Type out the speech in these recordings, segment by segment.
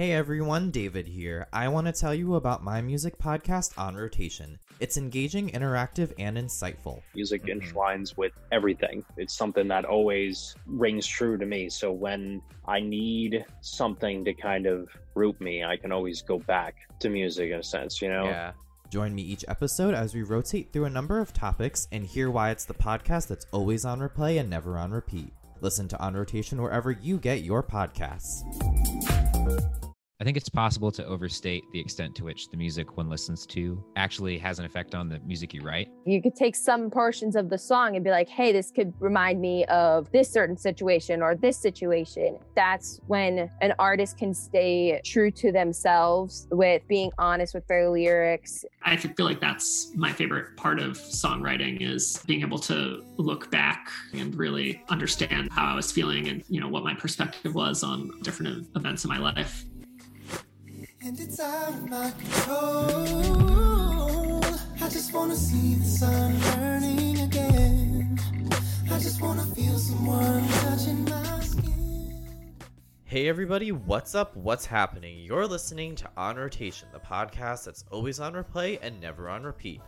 Hey everyone, David here. I want to tell you about my music podcast on rotation. It's engaging, interactive, and insightful. Music Mhm. entwines with everything. It's something that always rings true to me. So when I need something to kind of root me, I can always go back to music in a sense, you know? Yeah. Join me each episode as we rotate through a number of topics and hear why it's the podcast that's always on replay and never on repeat. Listen to On Rotation wherever you get your podcasts. I think it's possible to overstate the extent to which the music one listens to actually has an effect on the music you write. You could take some portions of the song and be like, hey, this could remind me of this certain situation or this situation. That's when an artist can stay true to themselves with being honest with their lyrics. I feel like that's my favorite part of songwriting is being able to look back and really understand how I was feeling and you know what my perspective was on different events in my life. And it's out of my control. I just wanna see the sun burning again. I just wanna feel someone touching my skin. Hey everybody, what's up? What's happening? You're listening to On Rotation, the podcast that's always on replay and never on repeat.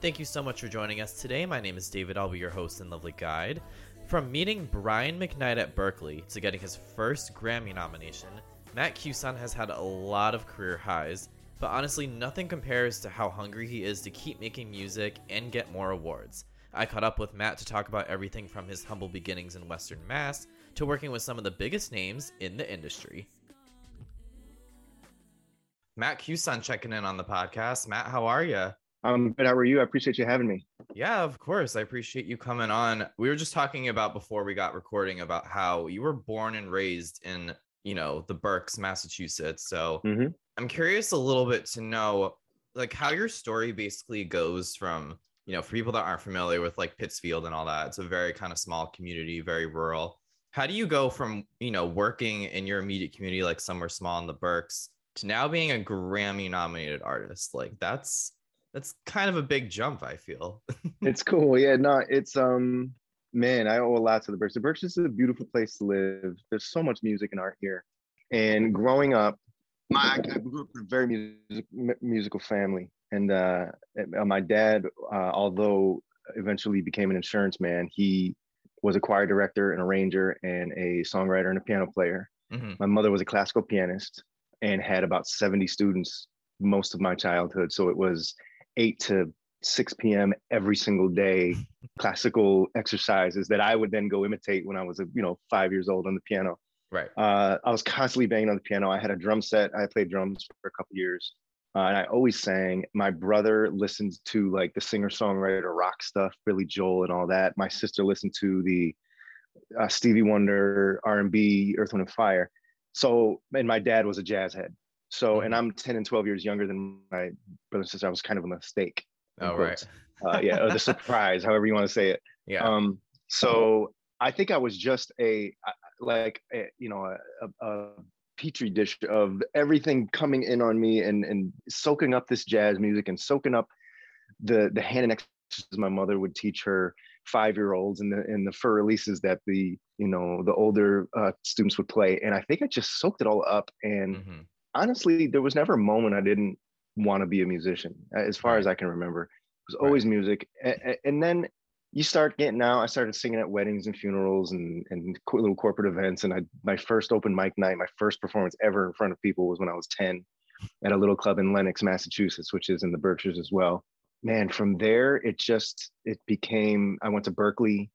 Thank you so much for joining us today. My name is David. I'll be your host and lovely guide. From meeting Brian McKnight at Berklee to getting his first Grammy nomination, Matt Cusson has had a lot of career highs, but honestly, nothing compares to how hungry he is to keep making music and get more awards. I caught up with Matt to talk about everything from his humble beginnings in Western Mass to working with some of the biggest names in the industry. Matt Cusson checking in on the podcast. Matt, how are you? I'm good. How are you? I appreciate you having me. Yeah, of course. I appreciate you coming on. We were just talking about before we got recording about how you were born and raised in, you know, the Berks, Massachusetts. So Mhm. I'm curious a little bit to know like how your story basically goes from, you know, for people that aren't familiar with like Pittsfield and all that, it's a very kind of small community, very rural. How do you go from, you know, working in your immediate community, like somewhere small in the Berks, to now being a Grammy nominated artist? Like that's that's kind of a big jump, I feel. It's cool. Yeah, no, it's um man, I owe a lot to the Berks. The Berks is a beautiful place to live. There's so much music and art here. And growing up, my I grew up in a very music, m- musical family. And uh, uh, my dad, uh, although eventually became an insurance man, he was a choir director, an arranger, and a songwriter and a piano player. Mhm. My mother was a classical pianist and had about 70 students most of my childhood. So it was 8 to 6 p.m. every single day, classical exercises that I would then go imitate when I was, you know, five years old on the piano. Right. Uh, I was constantly banging on the piano. I had a drum set. I played drums for a couple years. Uh, and I always sang. My brother listened to like the singer songwriter rock stuff, Billy Joel and all that. My sister listened to the uh, Stevie Wonder, R&B, Earth, Wind and Fire. So, and my dad was a jazz head. So, and I'm 10 and 12 years younger than my brother and sister. I was kind of a mistake. Oh, right. Uh, yeah, or the surprise, however you want to say it. Yeah. Um, so I think I was just a, like a, you know a, a, petri dish of everything coming in on me and and soaking up this jazz music and soaking up the the Hanon exercises my mother would teach her five year olds and the and the Für Elises that the you know the older uh, students would play and I think I just soaked it all up and Mhm. honestly, there was never a moment I didn't want to be a musician, as far as I can remember. It was always music. A- a- And then you start getting out. I started singing at weddings and funerals and, and little corporate events. And I, my first open mic night, my first performance ever in front of people was when I was 10 at a little club in Lenox, Massachusetts, which is in the Berkshires as well. Man, from there, it just, it became, I went to Berklee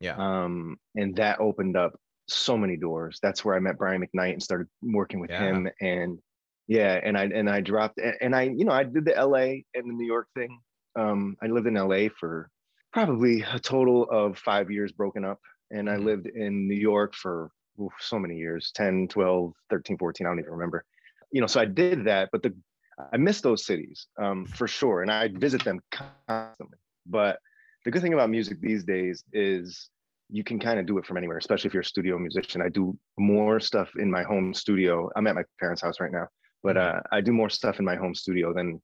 Yeah. um, and that opened up so many doors. That's where I met Brian McKnight and started working with Yeah. him. And yeah, and I and I dropped and, I, you know, I did the LA and the New York thing. Um, I lived in LA for probably a total of five years broken up. And I Mhm. lived in New York for oof, so many years 10, 12, 13, 14. I don't even remember. You know, so I did that, but the I miss those cities um, for sure. And I visit them constantly. But the good thing about music these days is you can kind of do it from anywhere, especially if you're a studio musician. I do more stuff in my home studio. I'm at my parents' house right now, but uh, I do more stuff in my home studio than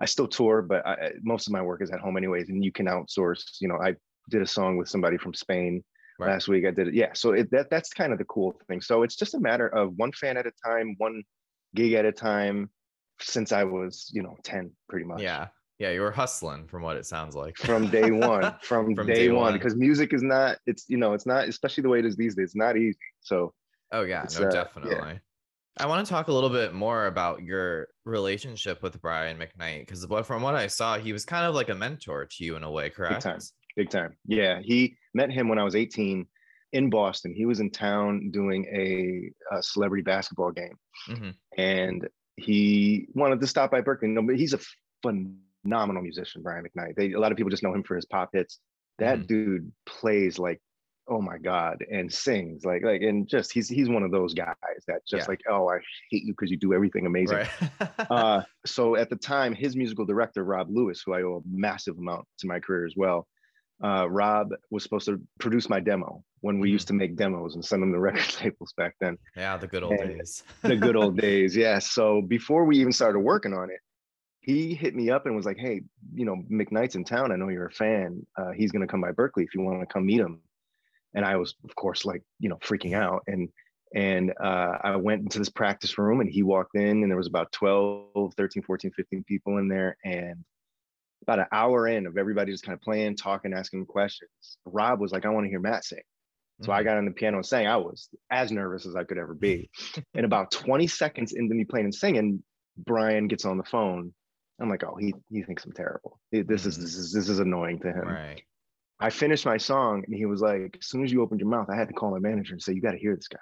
I still tour, but I, most of my work is at home anyways. And you can outsource. You know, I did a song with somebody from Spain Right. last week. I did it. Yeah, so it, that that's kind of the cool thing. So it's just a matter of one fan at a time, one gig at a time since I was, you know, 10 pretty much. Yeah. Yeah, you were hustling from what it sounds like. From day one, from, From day, day one, because music is not, it's, you know, it's not, especially the way it is these days, it's not easy. So, Oh yeah, no, uh, yeah. I want to talk a little bit more about your relationship with Brian McKnight because from what I saw, he was kind of like a mentor to you in a way, correct? time. big time. Yeah. He met him when I was 18 in Boston. He was in town doing a, a celebrity basketball game. Mhm. and he wanted to stop by Berklee. No, but he's a phenomenal musician, Brian McKnight. They, a lot of people just know him for his pop hits. That Mhm. dude plays like, oh my god, and sings like like and just he's he's one of those guys that just Yeah. like, oh, I hate you because you do everything amazing. Right. uh, so at the time, his musical director Rob Lewis, who I owe a massive amount to my career as well. Uh, Rob was supposed to produce my demo when we Mhm. used to make demos and send them to record labels back then yeah, the good old And- days. the good old days. Yeah. So before we even started working on it, he hit me up and was like, "Hey, you know, McKnight's in town. I know you're a fan. Uh, he's gonna come by Berklee if you want to come meet him." And I was, of course, like, you know, freaking out. And and uh, I went into this practice room and he walked in and there was about 12, 13, 14, 15 people in there. And about an hour in of everybody just kind of playing, talking, asking questions, Rob was like, I want to hear Matt sing. So I Mhm. got on the piano and sang. I was as nervous as I could ever be. and about 20 seconds into me playing and singing, Brian gets on the phone. I'm like, oh, he he thinks I'm terrible. This is Mhm. this is this is annoying to him. Right. I finished my song and he was like, as soon as you opened your mouth, I had to call my manager and say, you got to hear this guy.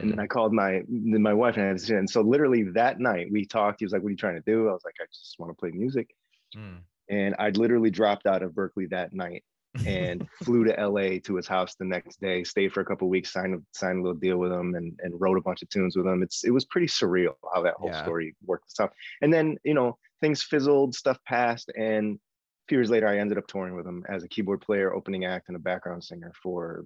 And Mm. then I called my then my wife and I had. And so literally that night we talked. He was like, what are you trying to do? I was like, I just want to play music. Mm. And I literally dropped out of Berklee that night and flew to LA to his house the next day, stayed for a couple weeks, signed a signed a little deal with him and, and wrote a bunch of tunes with him. It's it was pretty surreal how that whole Yeah. story worked itself. And then, you know, things fizzled, stuff passed, and few years later I ended up touring with him as a keyboard player, opening act, and a background singer for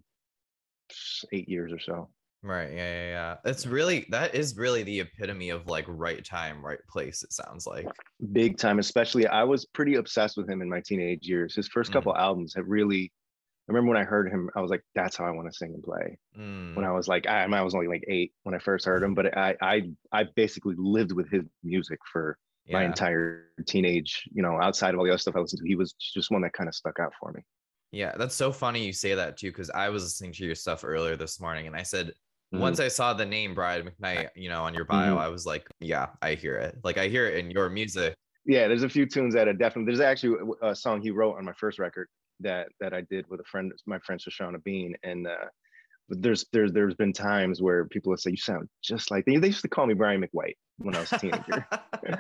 eight years or so. Right. Yeah, yeah, yeah. It's really that is really the epitome of like right time, right place, it sounds like. Big time, especially I was pretty obsessed with him in my teenage years. His first Mm. couple albums have really I remember when I heard him, I was like, that's how I want to sing and play. Mm. when I was like, I, I was only like eight when I first heard him, but I, I, I basically lived with his music for my entire teenage, you know, outside of all the other stuff I listened to, he was just one that kind of stuck out for me. Yeah, that's so funny you say that too, because I was listening to your stuff earlier this morning and I said once Mm-hmm. I saw the name Brian McKnight, you know, on your bio, Mhm. I was like, yeah, I hear it. Like I hear it in your music. Yeah, there's a few tunes that are definitely, there's actually a a song he wrote on my first record that, that I did with a friend, my friend Shoshana Bean. And, uh, but there's, there's, there's been times where people would say, you sound just like, they, they used to call me Brian McWhite when I was a teenager.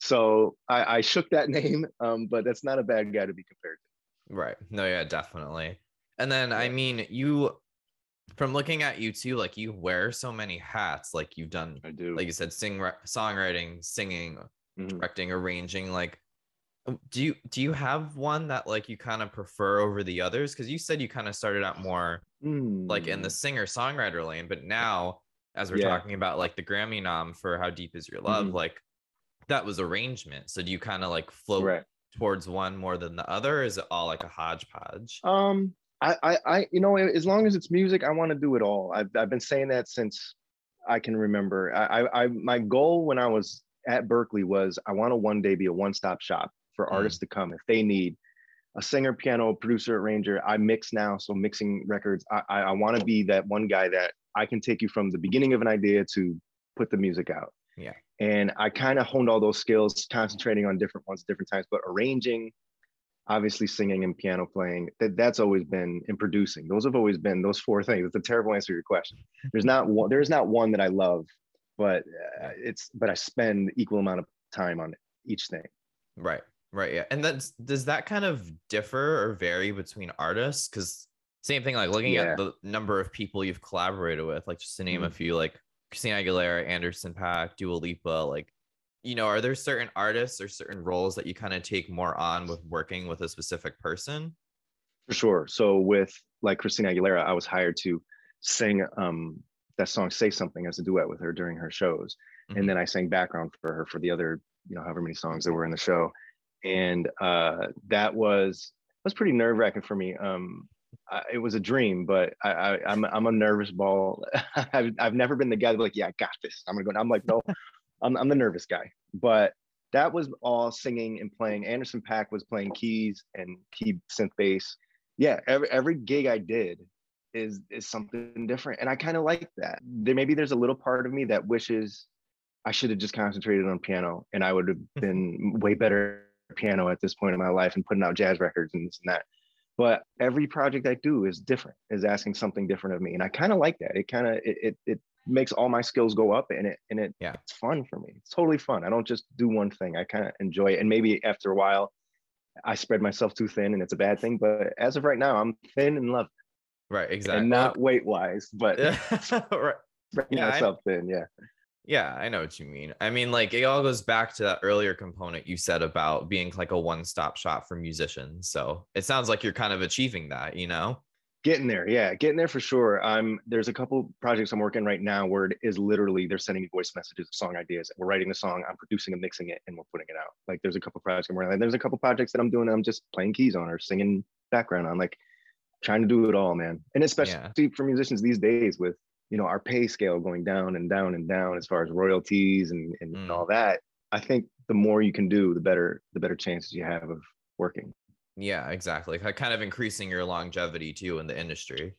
so I, I shook that name, um, but that's not a bad guy to be compared to. Right. No, yeah, definitely. And then I mean, you from looking at you too, like you wear so many hats. Like you've done, I do. like you said, sing, songwriting, singing, Mhm. directing, arranging. Like, do you do you have one that like you kind of prefer over the others? Because you said you kind of started out more like in the Mm. singer songwriter lane, but now as we're Yeah. talking about like the Grammy nom for How Deep Is Your Love, Mhm. like that was arrangement. So do you kind of like float right. towards one more than the other? Or is it all like a hodgepodge? Um, I, I, I, you know, as long as it's music, I want to do it all. I've, I've been saying that since I can remember. I, I, I, my goal when I was at Berklee was I want to one day be a one-stop shop for Mm. artists to come if they need a singer, piano, producer, arranger. I mix now, so mixing records. I, I, I want to be that one guy that I can take you from the beginning of an idea to put the music out. Yeah. And I kind of honed all those skills, concentrating on different ones at different times, but arranging, obviously singing and piano playing that that's always been in producing those have always been those four things it's a terrible answer to your question there's not one there's not one that i love but uh, it's but i spend equal amount of time on each thing Right. Right. Yeah. And that's does that kind of differ or vary between artists? Because same thing, like looking Yeah. at the number of people you've collaborated with, like just to name a Mhm. few, like Christina Aguilera, Anderson Paak, Dua Lipa, like, you know, are there certain artists or certain roles that you kind of take more on with working with a specific person? for sure so with like christina aguilera i was hired to sing um that song say something as a duet with her during her shows Mhm. and then i sang background for her for the other you know however many songs that were in the show and uh that was was pretty nerve-wracking for me um uh, it was a dream, but I, I I'm I'm a nervous ball. I've I've never been the guy like, yeah, I got this. I'm gonna go. I'm like, no, I'm I'm the nervous guy. But that was all singing and playing. Anderson Paak was playing keys and key synth bass. Yeah, every every gig I did is is something different, and I kind of like that. There maybe there's a little part of me that wishes I should have just concentrated on piano, and I would have been way better piano at this point in my life and putting out jazz records and this and that. But every project I do is different, is asking something different of me, and I kind of like that. It kind of it, it it makes all my skills go up, and it and it Yeah. it's fun for me. It's totally fun. I don't just do one thing. I kind of enjoy it, and maybe after a while, I spread myself too thin, and it's a bad thing. But as of right now, I'm thin and love, Right, exactly. and not weight wise, but Yeah, right. spreading Yeah, I- myself thin. Yeah. Yeah, I know what you mean. I mean, like it all goes back to that earlier component you said about being like a one-stop shop for musicians. So it sounds like you're kind of achieving that, you know? Getting there, yeah, getting there for sure. I'm there's a couple projects I'm working right now where it is literally they're sending me voice messages, of song ideas. We're writing the song, I'm producing and mixing it, and we're putting it out. Like there's a couple projects I'm working on. And there's a couple projects that I'm doing. I'm just playing keys on or singing background on, like trying to do it all, man. And especially for musicians these days with you know our pay scale going down and down and down as far as royalties and, and Mm. all that. I think the more you can do, the better the better chances you have of working. Yeah, exactly. Kind of increasing your longevity too in the industry.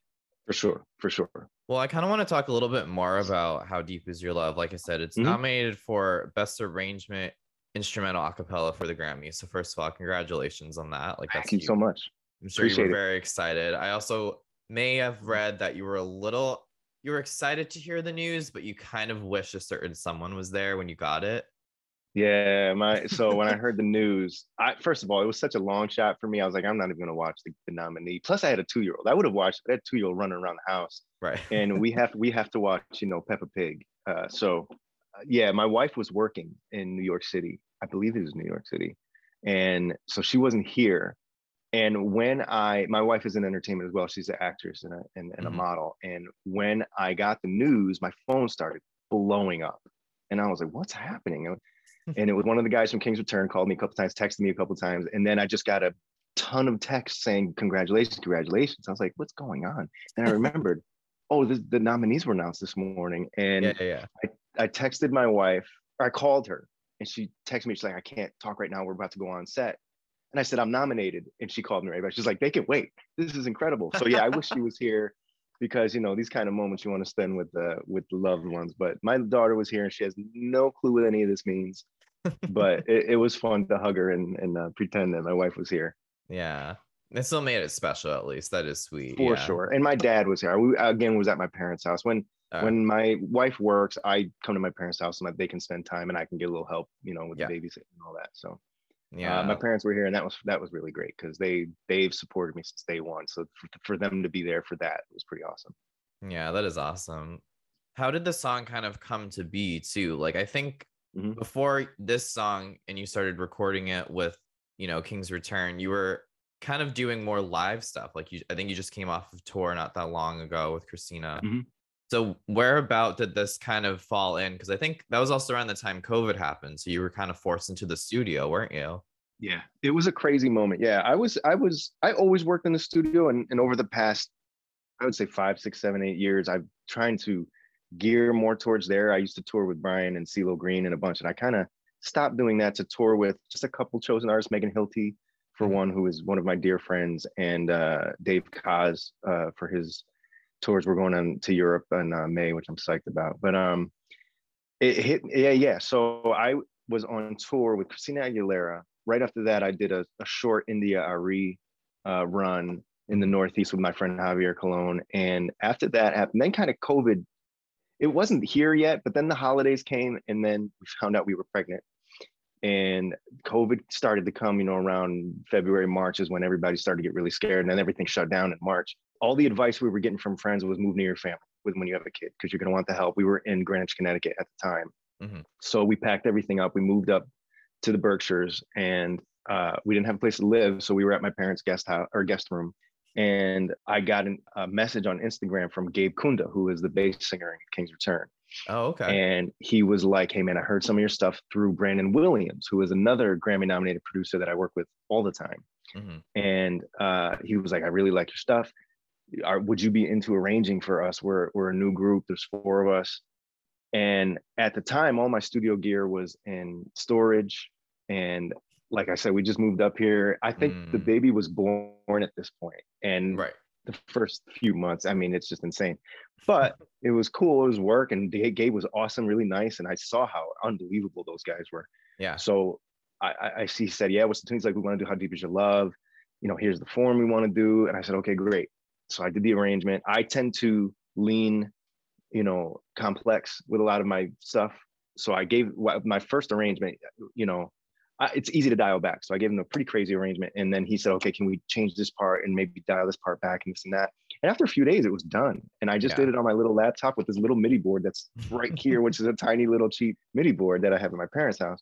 For sure, for sure. Well, I kind of want to talk a little bit more about How Deep Is Your Love. Like I said, it's Mhm. nominated for Best Arrangement Instrumental Acapella for the Grammy. So first of all, congratulations on that. Like that's Thank you so much. I'm sure you Appreciate were it. very excited. I also may have read that you were a little you were excited to hear the news, but you kind of wish a certain someone was there when you got it. Yeah, my so when I heard the news, I first of all, it was such a long shot for me. I was like, I'm not even gonna watch the, the nominee. Plus, I had a two year old. I would have watched. that two year old running around the house, Right. and we have we have to watch, you know, Peppa Pig. Uh, so, uh, yeah, my wife was working in New York City. I believe it was New York City, and so she wasn't here. And when I, my wife is in entertainment as well. She's an actress and a and, and a Mhm. model. And when I got the news, my phone started blowing up, and I was like, "What's happening?" and it was one of the guys from King's Return called me a couple times, texted me a couple times, and then I just got a ton of texts saying congratulations, congratulations. I was like, what's going on? And I remembered, oh, this, the nominees were announced this morning, and yeah, yeah, yeah. I texted my wife, I called her, and she texted me. She's like, I can't talk right now. We're about to go on set. And I said, I'm nominated. And she called me right back. She's like, they can wait. This is incredible. So yeah, I wish she was here because you know these kind of moments you want to spend with the with the loved ones. But my daughter was here and she has no clue what any of this means. but it, it was fun to hug her and, and uh, pretend that my wife was here Yeah. It still made it special at least. That is sweet. for yeah. sure. And my dad was here. We again was at my parents' house. When Uh, when my wife works, I come to my parents' house and they can spend time and I can get a little help, you know, with Yeah. the babysitting and all that. So yeah. uh, my parents were here and that was that was really great because they they've supported me since day one. So for, for them to be there for that was pretty awesome. Yeah, that is awesome. How did the song kind of come to be too? Like I think Mhm. before this song and you started recording it with, you know, King's Return, you were kind of doing more live stuff. Like you I think you just came off of tour not that long ago with Christina. Mhm. So whereabout did this kind of fall in? Because I think that was also around the time COVID happened. So you were kind of forced into the studio, weren't you? Yeah, it was a crazy moment. Yeah, I was, I was, I always worked in the studio, and and over the past, I would say five, six, seven, eight years, I've trying to gear more towards there. I used to tour with Brian and CeeLo Green and a bunch, and I kind of stopped doing that to tour with just a couple chosen artists, Megan Hilty for Mhm. one, who is one of my dear friends, and uh, Dave Koz uh, for his tours. We're going on to Europe in uh, May, which I'm psyched about. But um, it hit, yeah, yeah. So I was on tour with Christina Aguilera. Right after that, I did a, a short India.Arie uh, run in the Northeast with my friend Javier Colon. And after that happened, then kind of COVID, it wasn't here yet, but then the holidays came and then we found out we were pregnant. And COVID started to come, you know, around February, March is when everybody started to get really scared. And then everything shut down in March. All the advice we were getting from friends was move near your family with when you have a kid because you're going to want the help. We were in Greenwich, Connecticut at the time. Mhm. So we packed everything up. We moved up to the Berkshires and uh, we didn't have a place to live. So we were at my parents' guest house or guest room. And I got an, a message on Instagram from Gabe Kunda, who is the bass singer in King's Return. Oh, okay. And he was like, Hey man, I heard some of your stuff through Brandon Williams, who is another Grammy nominated producer that I work with all the time. hmm And uh, he was like, I really like your stuff. Are, would you be into arranging for us? We're, we're a new group, there's four of us. And at the time, all my studio gear was in storage. And like I said, we just moved up here. I think the Mm. baby was born at this point, And Right. the first few months. I mean, it's just insane. But it was cool. It was work, and Ga- Gabe was awesome, really nice, and I saw how unbelievable those guys were. Yeah. So I, I, I see. He said, "Yeah, what's the tunes like? We want to do How Deep Is Your Love? You know, here's the form we want to do." And I said, "Okay, great." So I did the arrangement. I tend to lean, you know, complex with a lot of my stuff. So I gave my first arrangement. You know, I, it's easy to dial back. So I gave him a pretty crazy arrangement, and then he said, "Okay, can we change this part and maybe dial this part back and this and that?" And after a few days, it was done. And I just Yeah. did it on my little laptop with this little MIDI board that's right here, which is a tiny little cheap MIDI board that I have at my parents' house.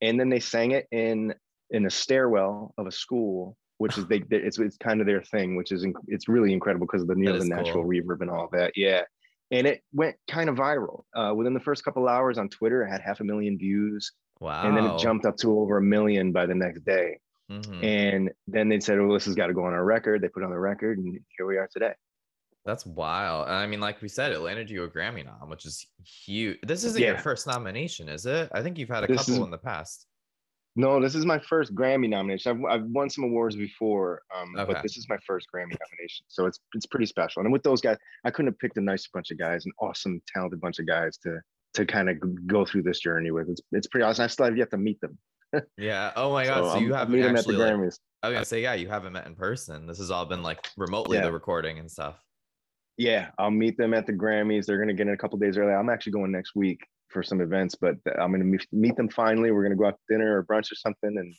And then they sang it in in a stairwell of a school, which is they, they it's it's kind of their thing, which is it's really incredible because of the That the natural cool. reverb and all that. Yeah. And it went kind of viral. Uh, within the first couple hours on Twitter, it had half a million views, Wow. and then it jumped up to over a million by the next day. Mhm. And then they said, "Well, this has got to go on our record." They put it on the record, and here we are today. That's wild. I mean, like we said, it landed you a Grammy nom, which is huge. This isn't your first nomination, is it? I think you've had a This couple is- in the past. No, this is my first Grammy nomination. I've, I've won some awards before, um, Okay. but this is my first Grammy nomination, so it's it's pretty special. And with those guys, I couldn't have picked a nice bunch of guys, an awesome, talented bunch of guys to to kind of go through this journey with. It's it's pretty awesome. I still have yet to meet them. Yeah. Oh my god. So, I'm- you haven't meet them at the actually. Like, Grammys. I was gonna say, yeah, you haven't met in person. This has all been like remotely Yeah. the recording and stuff. Yeah, I'll meet them at the Grammys. They're gonna get in a couple days early. I'm actually going next week for some events, but I'm gonna meet, meet them finally. We're gonna go out to dinner or brunch or something, and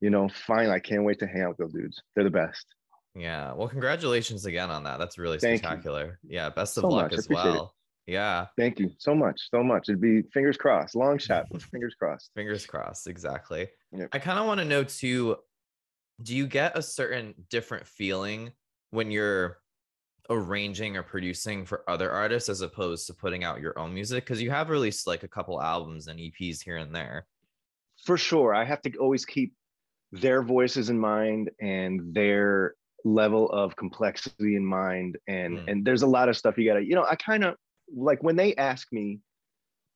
you know, fine. I can't wait to hang out with those dudes. They're the best. Yeah. Well, congratulations again on that. That's really Thank you. spectacular. Yeah. Best of So luck much. As appreciate it. well. Yeah. Thank you so much, so much. It'd be fingers crossed, long shot, fingers crossed. Fingers crossed. Exactly. Yep. I kind of want to know too do you get a certain different feeling when you're arranging or producing for other artists as opposed to putting out your own music? Because you have released like a couple albums and EPs here and there. For sure, I have to always keep their voices in mind and their level of complexity in mind. And Mm. and there's a lot of stuff you gotta, you know, I kind of like when they ask me,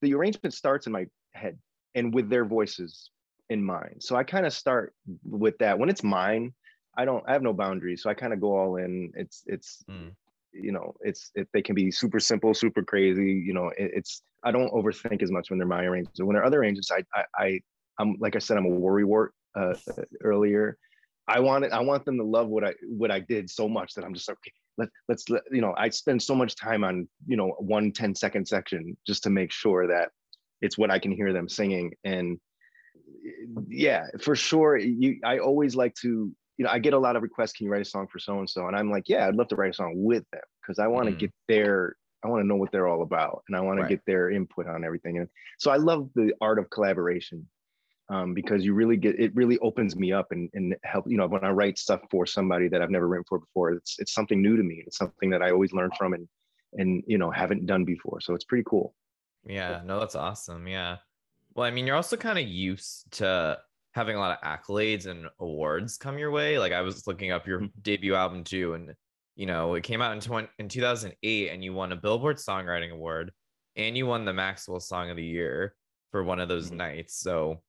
the arrangement starts in my head and with their voices in mind. So I kind of start with that. When it's mine, I don't I have no boundaries. So I kind of go all in. It's it's Mm. you know, it's it, they can be super simple, super crazy. You know, it, it's I don't overthink as much when they're my arrangements. When they're other arrangements, I I, I I'm like I said, I'm a worry wart uh, earlier. I want it. I want them to love what I what I did so much that I'm just like, okay, let let's let you know. I spend so much time on you know one 10 second section just to make sure that it's what I can hear them singing. And yeah, for sure. You, I always like to you know, I get a lot of requests. Can you write a song for so and so? And I'm like, yeah, I'd love to write a song with them because I want to Mhm. get their, I want to know what they're all about, and I want Right. to get their input on everything. And so I love the art of collaboration um, because you really get it. Really opens me up and and help. You know, when I write stuff for somebody that I've never written for before, it's it's something new to me. It's something that I always learn from and and you know haven't done before. So it's pretty cool. Yeah, no, that's awesome. Yeah. Well, I mean, you're also kind of used to having a lot of accolades and awards come your way. Like I was looking up your Mhm. debut album too, and you know, it came out in 20, in 2008 and you won a Billboard Songwriting Award and you won the Maxwell Song of the Year for one of those Mhm. nights. So,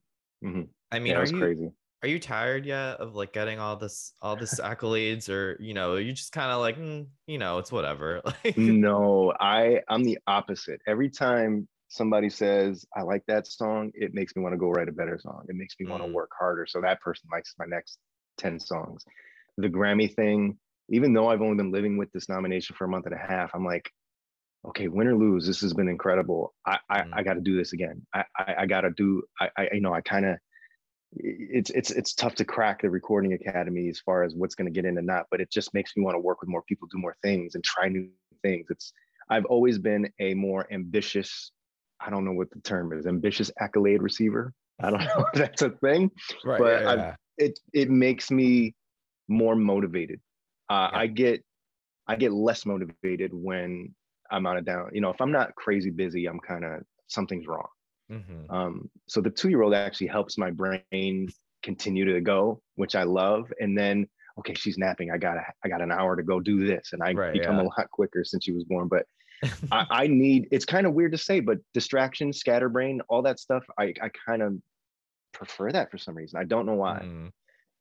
Mhm. I mean, yeah, are you crazy. are you tired yet of like getting all this all this accolades or, you know, you just kind of like, mm, you know, it's whatever. Like no, I I'm the opposite. Every time somebody says I like that song, it makes me want to go write a better song. It makes me want to Mm. work harder. So that person likes my next 10 songs. The Grammy thing, even though I've only been living with this nomination for a month and a half, I'm like, okay, win or lose, this has been incredible. I I, Mm. I got to do this again. I I, I got to do. I I you know I kind of. It's it's it's tough to crack the recording academy as far as what's going to get in and not, but it just makes me want to work with more people, do more things, and try new things. It's I've always been a more ambitious. I don't know what the term is. Ambitious accolade receiver. I don't know if that's a thing right, but yeah, yeah. it it makes me more motivated. Uh, Yeah. I get I get less motivated when I'm on a down. You know, if I'm not crazy busy, I'm kind of something's wrong. Mhm. Um, so the two year old actually helps my brain continue to go, which I love. And then, okay, she's napping. I got I got an hour to go do this, and I Right, become yeah. a lot quicker since she was born. But I, I need. It's kind of weird to say, but distraction, scatterbrain, all that stuff. I I kind of prefer that for some reason. I don't know why. Mm.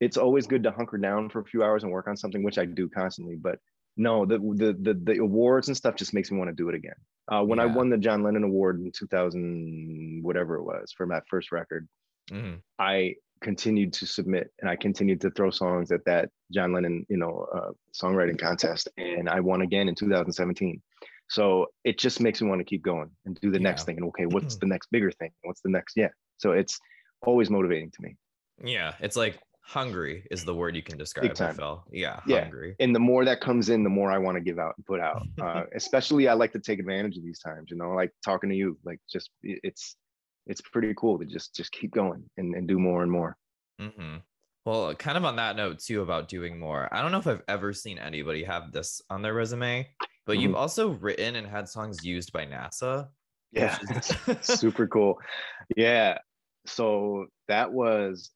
It's always good to hunker down for a few hours and work on something, which I do constantly. But no, the the the, the awards and stuff just makes me want to do it again. Uh, when I won the John Lennon Award in 2000, whatever it was, for my first record, Mhm. I continued to submit and I continued to throw songs at that John Lennon, you know, uh, songwriting contest, and I won again in 2017. So it just makes me want to keep going and do the next thing. And okay, what's the next bigger thing? What's the next? Yeah. So it's always motivating to me. Yeah, it's like hungry is the word you can describe. Time. Yeah, Yeah. hungry. And the more that comes in, the more I want to give out and put out. Uh, especially, I like to take advantage of these times. You know, like talking to you, like just it's it's pretty cool to just just keep going and, and do more and more. Mm-hmm. Well, kind of on that note too about doing more. I don't know if I've ever seen anybody have this on their resume, but you've Mhm. also written and had songs used by NASA. Yeah, is- super cool. Yeah. So that was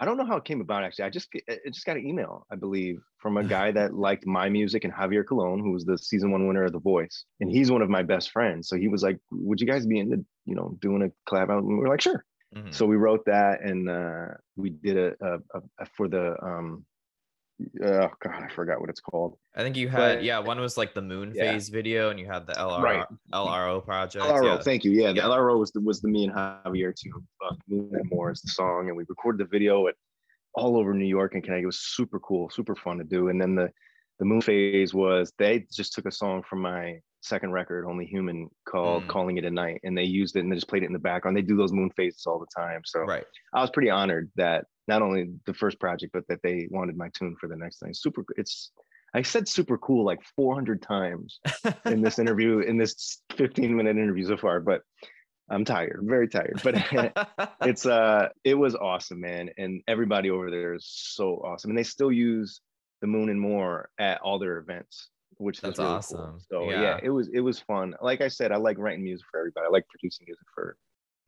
I don't know how it came about actually. I just I just got an email, I believe, from a guy that liked my music and Javier Colon, who was the season one winner of The Voice. And he's one of my best friends. So he was like, Would you guys be into, you know, doing a collab? And we were like, sure. Mhm. So we wrote that and uh we did a, a, a, a for the um oh god, I forgot what it's called. I think you had but- yeah, one was like the moon Yeah. phase video, and you had the LRO Right. LRO project. LRO, yeah. thank you. Yeah, the Yeah. LRO was the was the me and Javier too. Uh, Moon and More is the song, and we recorded the video at all over New York and Connecticut. It was super cool, super fun to do. And then the the Moon phase was they just took a song from my second record, Only Human, called Mm. "Calling It a Night," and they used it and they just played it in the background. They do those Moon phases all the time, so Right. I was pretty honored that not only the first project, but that they wanted my tune for the next thing. Super, it's. I said super cool like 400 times in this interview in this 15 minute interview so far but i'm tired very tired but it's uh it was awesome man and everybody over there is so awesome and they still use the moon and more at all their events which That's is really awesome. cool. so Yeah. yeah. it was it was fun like i said i like writing music for everybody i like producing music for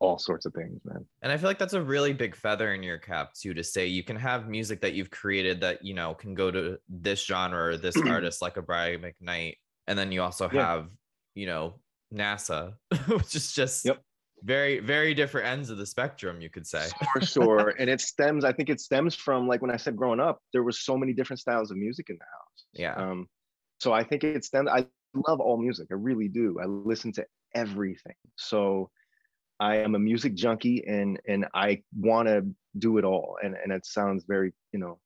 all sorts of things man And I feel like that's a really big feather in your cap too to say you can have music that you've created that you know can go to this genre or this artist like a Brian McKnight, and then you also Yeah. have you know NASA, which is just Yep. very very different ends of the spectrum, you could say. for sure and it stems i think it stems from like when i said growing up there was so many different styles of music in the house Yeah. um so i think it stems i love all music i really do i listen to everything so i am a music junkie and and i want to do it all and and it sounds very you know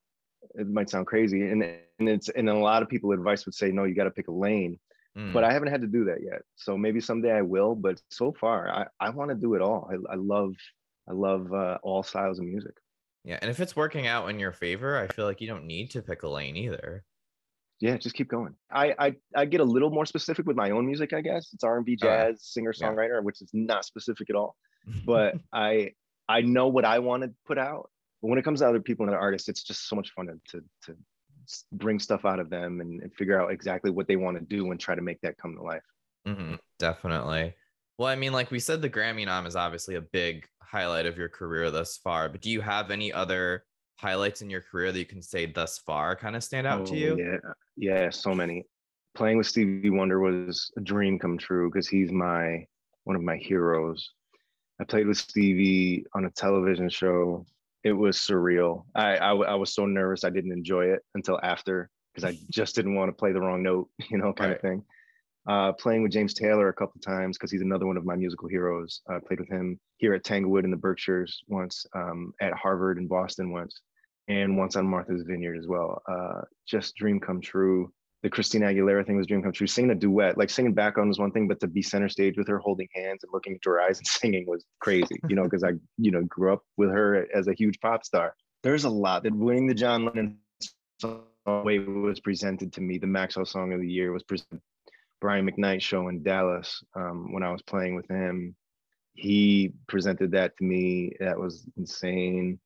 it might sound crazy and and it's and a lot of people advice would say no you got to pick a lane Mm. but I haven't had to do that yet. So maybe someday I will. But so far, I, I want to do it all. I, I love I love uh, all styles of music. yeah, and if it's working out in your favor, I feel like you don't need to pick a lane either. Yeah, just keep going. I I, I get a little more specific with my own music. I guess it's R and B, yeah. jazz, singer songwriter, which is not specific at all. But I I know what I want to put out. But when it comes to other people and other artists, it's just so much fun to to, to bring stuff out of them and, and figure out exactly what they want to do and try to make that come to life. hmm definitely. Well, I mean, like we said, the Grammy nom is obviously a big highlight of your career thus far. But do you have any other highlights in your career that you can say thus far kind of stand out to Oh, you? Yeah, yeah, so many. Playing with Stevie Wonder was a dream come true because he's my one of my heroes. I played with Stevie on a television show. It was surreal. I I was so nervous I didn't enjoy it until after because I just didn't want to play the wrong note, you know, kind Right. of thing. Uh, playing with James Taylor a couple of times because he's another one of my musical heroes. I played with him here at Tanglewood in the Berkshires once, um, at Harvard in Boston once, and once on Martha's Vineyard as well. Uh, just dream come true. The Christina Aguilera thing was dream come true. Singing a duet, like singing background was one thing, but to be center stage with her holding hands and looking into her eyes and singing was crazy, you know, because I, you know, grew up with her as a huge pop star. There's a lot that winning the John Lennon song was presented to me. The Maxwell Song of the Year was presented. Brian McKnight show in Dallas um, when I was playing with him. He presented that to me. That was insane.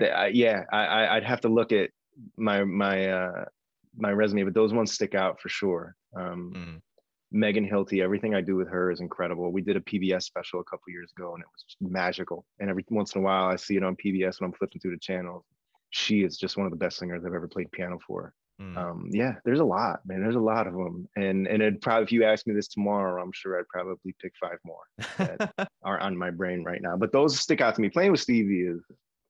That I, yeah, I, I I'd have to look at my my uh, my resume, but those ones stick out for sure. Um, Mm. Megan Hilty, everything I do with her is incredible. We did a PBS special a couple years ago and it was magical. And every once in a while I see it on PBS when I'm flipping through the channels. She is just one of the best singers I've ever played piano for. Mm. Um, yeah, there's a lot, man. There's a lot of them. And and it probably if you ask me this tomorrow, I'm sure I'd probably pick five more that are on my brain right now. But those stick out to me. Playing with Stevie is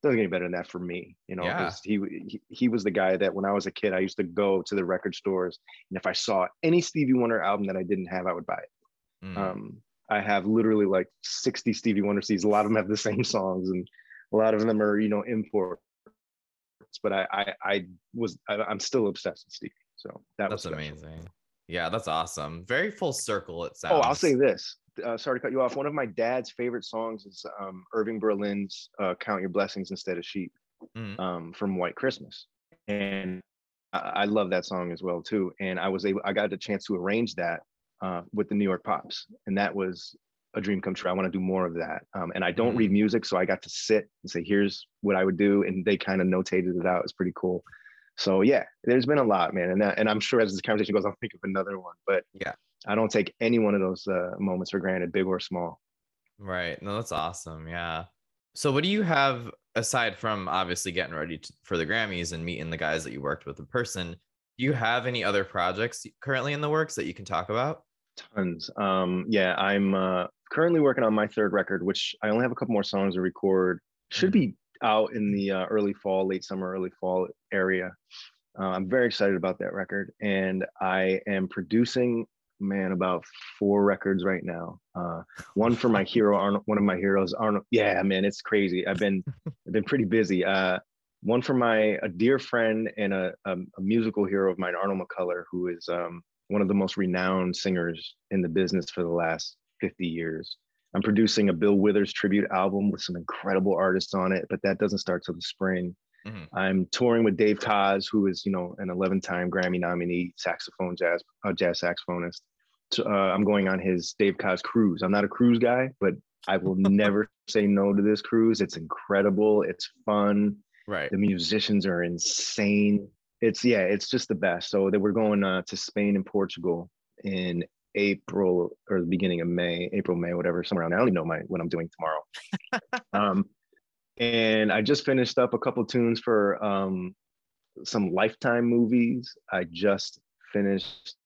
doesn't get any better than that for me. You know, Yeah. he, he he was the guy that when I was a kid, I used to go to the record stores, and if I saw any Stevie Wonder album that I didn't have, I would buy it. Mm. Um, I have literally like 60 Stevie Wonder CDs. A lot of them have the same songs, and a lot of them are you know But I I, I was I, I'm still obsessed with Stevie. So that That's was special. amazing. Yeah, that's awesome. Very full circle. It sounds. Oh, I'll say this. Uh, sorry to cut you off. One of my dad's favorite songs is um, Irving Berlin's uh, "Count Your Blessings Instead of Sheep" Mm. um, from White Christmas, and I, I love that song as well too. And I was able, I got the chance to arrange that uh, with the New York Pops, and that was a dream come true. I want to do more of that. Um, and I don't read music, so I got to sit and say, "Here's what I would do," and they kind of notated it out. It's pretty cool. So yeah, there's been a lot, man, and that, and I'm sure as this conversation goes, I'll think of another one. But Yeah. I don't take any one of those uh, moments for granted, big or small. Right. No, that's awesome. Yeah. So, what do you have aside from obviously getting ready to, for the Grammys and meeting the guys that you worked with in person? Do you have any other projects currently in the works that you can talk about? Tons. Um, yeah, I'm uh, currently working on my third record, which I only have a couple more songs to record. Should be out in the uh, early fall, late summer, early fall area. Uh, I'm very excited about that record, and I am producing, man, about four records right now. Uh, one for my hero, Arnold, one of my heroes, Arnold. Yeah, man, it's crazy. I've been, I've been pretty busy. Uh, one for my a dear friend and a, a, a musical hero of mine, Arnold McCuller, who is um, one of the most renowned singers in the business for the last 50 years. I'm producing a Bill Withers tribute album with some incredible artists on it, but that doesn't start till the spring. Mhm. I'm touring with Dave Koz, who is, you know, an 11-time Grammy nominee saxophone jazz uh, jazz saxophonist. So, uh, I'm going on his Dave Koz cruise. I'm not a cruise guy, but I will never say no to this cruise. It's incredible. It's fun. Right. The musicians are insane. It's yeah, it's just the best. So that we're going uh, to Spain and Portugal in April or the beginning of May, April, May, whatever, somewhere around there. I don't even know my what I'm doing tomorrow. um, and I just finished up a couple tunes for um, some Lifetime movies. I just finished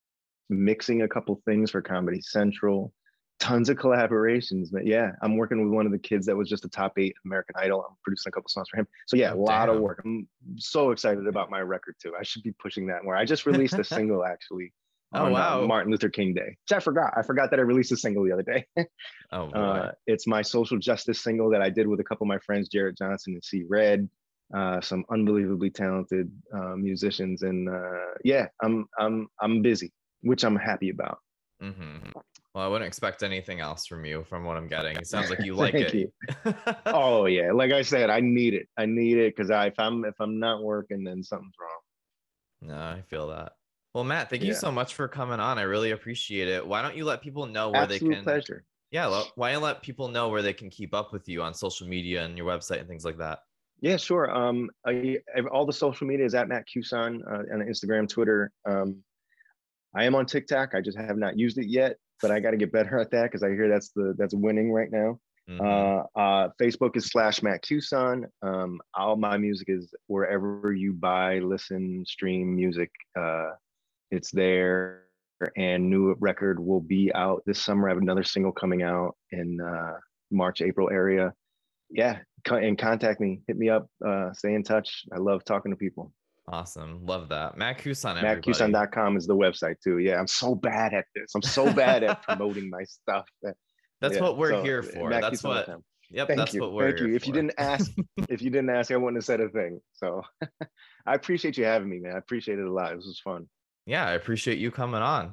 mixing a couple things for Comedy Central. Tons of collaborations, but yeah, I'm working with one of the kids that was just a top eight American Idol. I'm producing a couple songs for him. So yeah, a Oh, lot of work. I'm so excited about my record too. I should be pushing that more. I just released a single actually. Oh, on, uh, wow. Martin Luther King Day. Which I forgot. I forgot that I released a single the other day. Oh. Uh, it's my social justice single that I did with a couple of my friends, Jarrett Johnson and C. Red, uh, some unbelievably talented uh, musicians, and uh, yeah, I'm I'm I'm busy, which I'm happy about. Mhm. Well, I wouldn't expect anything else from you from what I'm getting. It sounds like you like it. you. Oh yeah, like I said, I need it. I need it because if I'm if I'm not working, then something's wrong. No, I feel that. Well, Matt, thank you so much for coming on. I really appreciate it. Why don't you let people know where Absolute they can? pleasure. Yeah, why don't you let people know where they can keep up with you on social media and your website and things like that? Yeah, sure. Um, I, I- all the social media is at Matt Cusson uh, on Instagram, Twitter. Um, I am on TikTok. I just have not used it yet, but I got to get better at that because I hear that's the that's winning right now. Mhm. Uh, uh, Facebook is slash Matt Cusson. Um, all my music is wherever you buy, listen, stream music. Uh, it's there. And new record will be out this summer. I have another single coming out in uh, March, April area. Yeah, and contact me. Hit me up. Uh, stay in touch. I love talking to people. Awesome. Love that. Matt Cusson, everybody. MattCusson.com is the website too. Yeah, I'm so bad at this. I'm so bad at promoting my stuff. that- That's yeah, what we're so, here uh, for. That's what. Yep. Thank that's you. what we're Thank here you. If you didn't ask, if you didn't ask, I wouldn't have said a thing. So I appreciate you having me, man. I appreciate it a lot. This was fun. Yeah, I appreciate you coming on.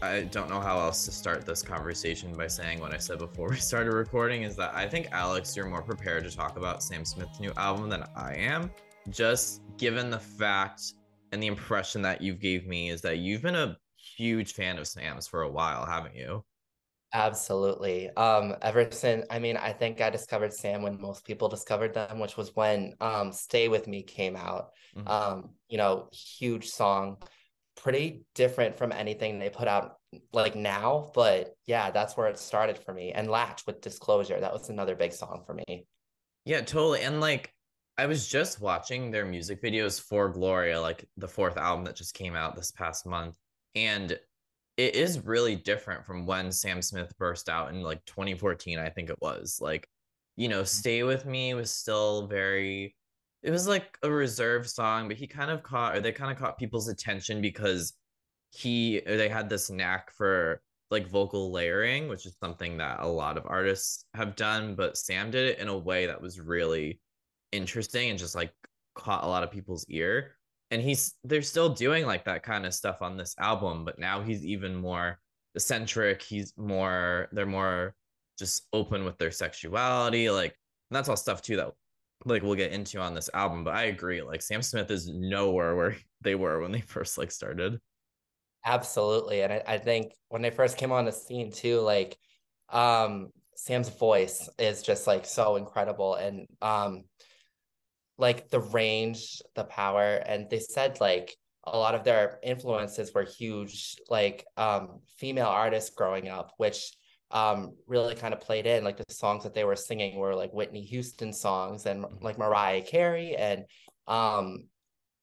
I don't know how else to start this conversation by saying what I said before we started recording is that I think Alex, you're more prepared to talk about Sam Smith's new album than I am. Just given the fact and the impression that you've gave me is that you've been a huge fan of Sam's for a while, haven't you? Absolutely. Um, ever since, I mean, I think I discovered Sam when most people discovered them, which was when um Stay With Me came out. Mhm. Um, you know, huge song, pretty different from anything they put out like now, but yeah, that's where it started for me. And Latch with Disclosure, that was another big song for me. Yeah, totally. And like I was just watching their music videos for Gloria, like the fourth album that just came out this past month. And it is really different from when Sam Smith burst out in like 2014, I think it was. Like, you know, mm. Stay With Me was still very it was like a reserved song, but he kind of caught or they kind of caught people's attention because he or they had this knack for like vocal layering, which is something that a lot of artists have done, but Sam did it in a way that was really interesting and just like caught a lot of people's ear. And he's they're still doing like that kind of stuff on this album, but now he's even more eccentric. He's more they're more just open with their sexuality, like and that's all stuff too that like we'll get into on this album. But I agree, like Sam Smith is nowhere where they were when they first like started. Absolutely. And I, I think when they first came on the scene too, like um Sam's voice is just like so incredible and um like the range, the power, and they said like a lot of their influences were huge, like um female artists growing up, which um really kind of played in like the songs that they were singing were like Whitney Houston songs and like Mariah Carey and um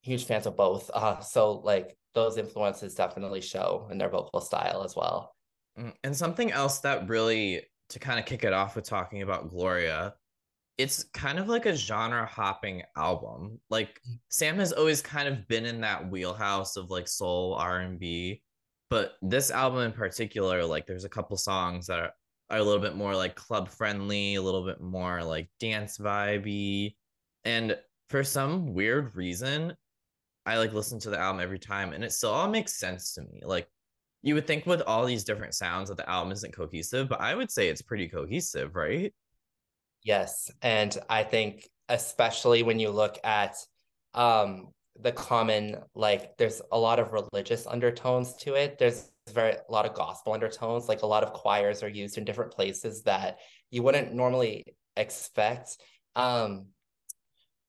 huge fans of both. Uh so like those influences definitely show in their vocal style as well. Mm, And something else that really, to kind of kick it off with talking about Gloria, it's kind of like a genre hopping album. Like mm. Sam has always kind of been in that wheelhouse of like soul R&B, but this album in particular, like there's a couple songs that are, are a little bit more like club friendly, a little bit more like dance vibey. And for some weird reason, I like listen to the album every time and it still all makes sense to me. Like you would think with all these different sounds that the album isn't cohesive, but I would say it's pretty cohesive, right? Yes, and I think especially when you look at um the common like there's a lot of religious undertones to it. There's very a lot of gospel undertones, like a lot of choirs are used in different places that you wouldn't normally expect. Um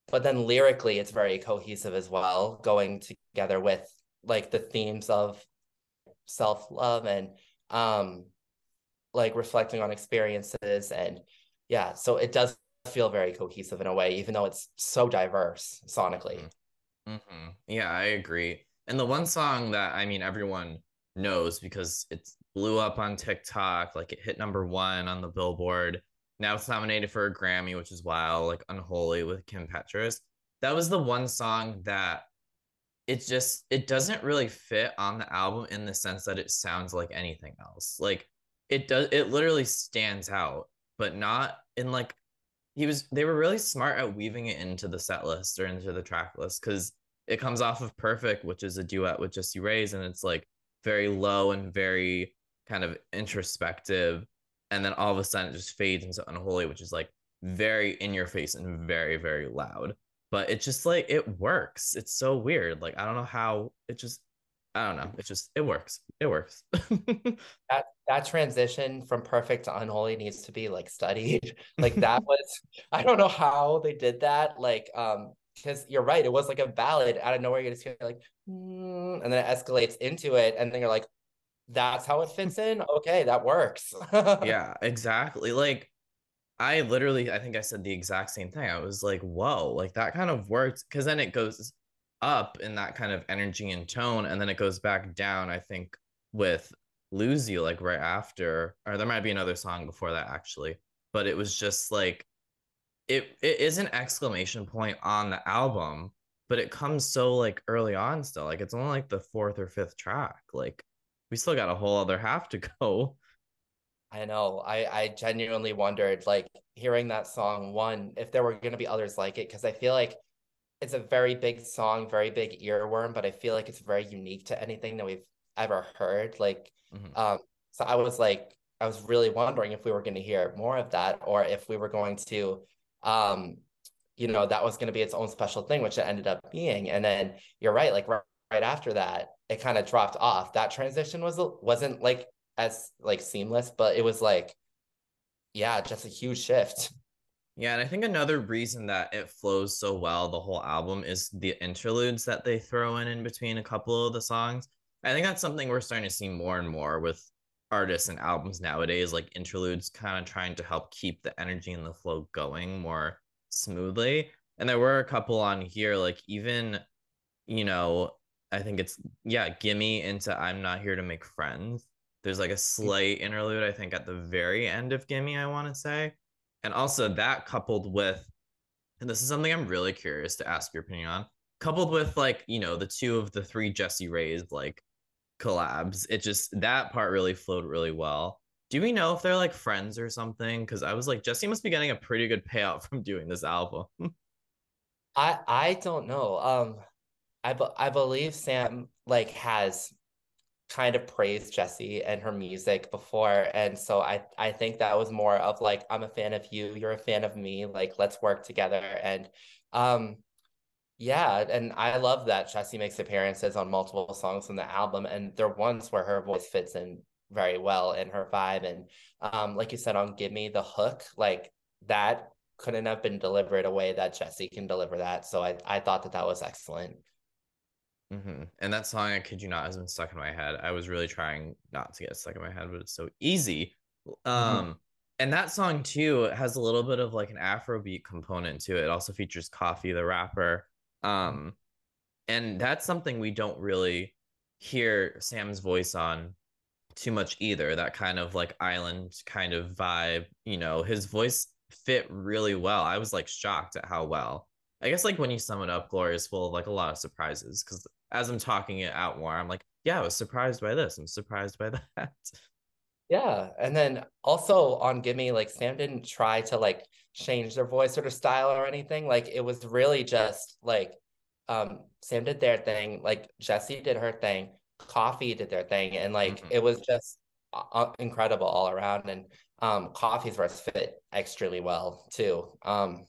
but then lyrically it's very cohesive as well, going together with like the themes of self-love and um like reflecting on experiences and yeah, so it does feel very cohesive in a way, even though it's so diverse sonically. Mm-hmm. Yeah, I agree. And the one song that I mean everyone knows because it blew up on TikTok, like it hit number one on the Billboard. Now it's nominated for a Grammy, which is wild, like Unholy with Kim Petras. That was the one song that it just it doesn't really fit on the album in the sense that it sounds like anything else. Like it does it literally stands out, but not in like he was they were really smart at weaving it into the set list or into the track list because it comes off of Perfect, which is a duet with Jessie Reyez, and it's like very low and very kind of introspective. And then all of a sudden it just fades into Unholy, which is like very in your face and very, very loud. But it just like it works. It's so weird. Like I don't know how it just I don't know. It just it works. It works. That that transition from perfect to unholy needs to be like studied. Like that was I don't know how they did that. Like um because you're right, it was like a ballad out of nowhere. You just hear like, "Mm," and then it escalates into it, and then you're like, "That's how it fits in." Okay, that works. yeah, exactly. Like I literally I think I said the exact same thing. I was like, whoa, like that kind of worked because then it goes up in that kind of energy and tone, and then it goes back down, I think, with Lose You, like right after, or there might be another song before that actually. But it was just like it it is an exclamation point on the album, but it comes so like early on still. Like it's only like the fourth or fifth track. Like we still got a whole other half to go. I know. I I genuinely wondered, like hearing that song, one, if there were going to be others like it, because I feel like it's a very big song, very big earworm, but I feel like it's very unique to anything that we've ever heard. Like, Mhm. um, so I was like, I was really wondering if we were going to hear more of that, or if we were going to, um, you know, that was going to be its own special thing, which it ended up being. And then you're right, like right, right after that, it kind of dropped off. That transition was wasn't like as like seamless, but it was like, yeah, just a huge shift. Yeah, and I think another reason that it flows so well, the whole album, is the interludes that they throw in in between a couple of the songs. I think that's something we're starting to see more and more with artists and albums nowadays, like interludes kind of trying to help keep the energy and the flow going more smoothly. And there were a couple on here, like even, you know, I think it's, yeah, Gimme into I'm Not Here to Make Friends. There's like a mm. slight interlude, I think, at the very end of Gimme, I want to say. And also that coupled with, and this is something I'm really curious to ask your opinion on, coupled with like, you know, the two of the three Jessie Reyez like collabs, it just, that part really flowed really well. Do we know if they're like friends or something? Because I was like, Jesse must be getting a pretty good payout from doing this album. I I don't know. Um, I be- I believe Sam like has kind of praised Jessie and her music before, and so I I think that was more of like I'm a fan of you, you're a fan of me, like let's work together, and um, yeah, and I love that Jessie makes appearances on multiple songs in the album, and they're ones where her voice fits in very well in her vibe, and um, like you said on "Give Me the Hook," like that couldn't have been delivered a way that Jessie can deliver that. So I, I thought that that was excellent. Mm-hmm. And that song, I kid you not, has been stuck in my head. I was really trying not to get stuck in my head, but it's so easy. Um, mm-hmm. and that song too has a little bit of like an Afrobeat component to it. It also features Koffee the rapper. Um, and that's something we don't really hear Sam's voice on too much either. That kind of like island kind of vibe. You know, his voice fit really well. I was like shocked at how well. I guess like when you sum it up, Gloria is full of like a lot of surprises because as I'm talking it out more, I'm like, yeah, I was surprised by this. I'm surprised by that. Yeah. And then also on Gimme, like Sam didn't try to like change their voice or their style or anything. Like it was really just like um Sam did their thing, like Jessie did her thing, Koffee did their thing, and like mm-hmm. it was just uh, incredible all around. And um, Koffee's verse fit extremely well too. Um,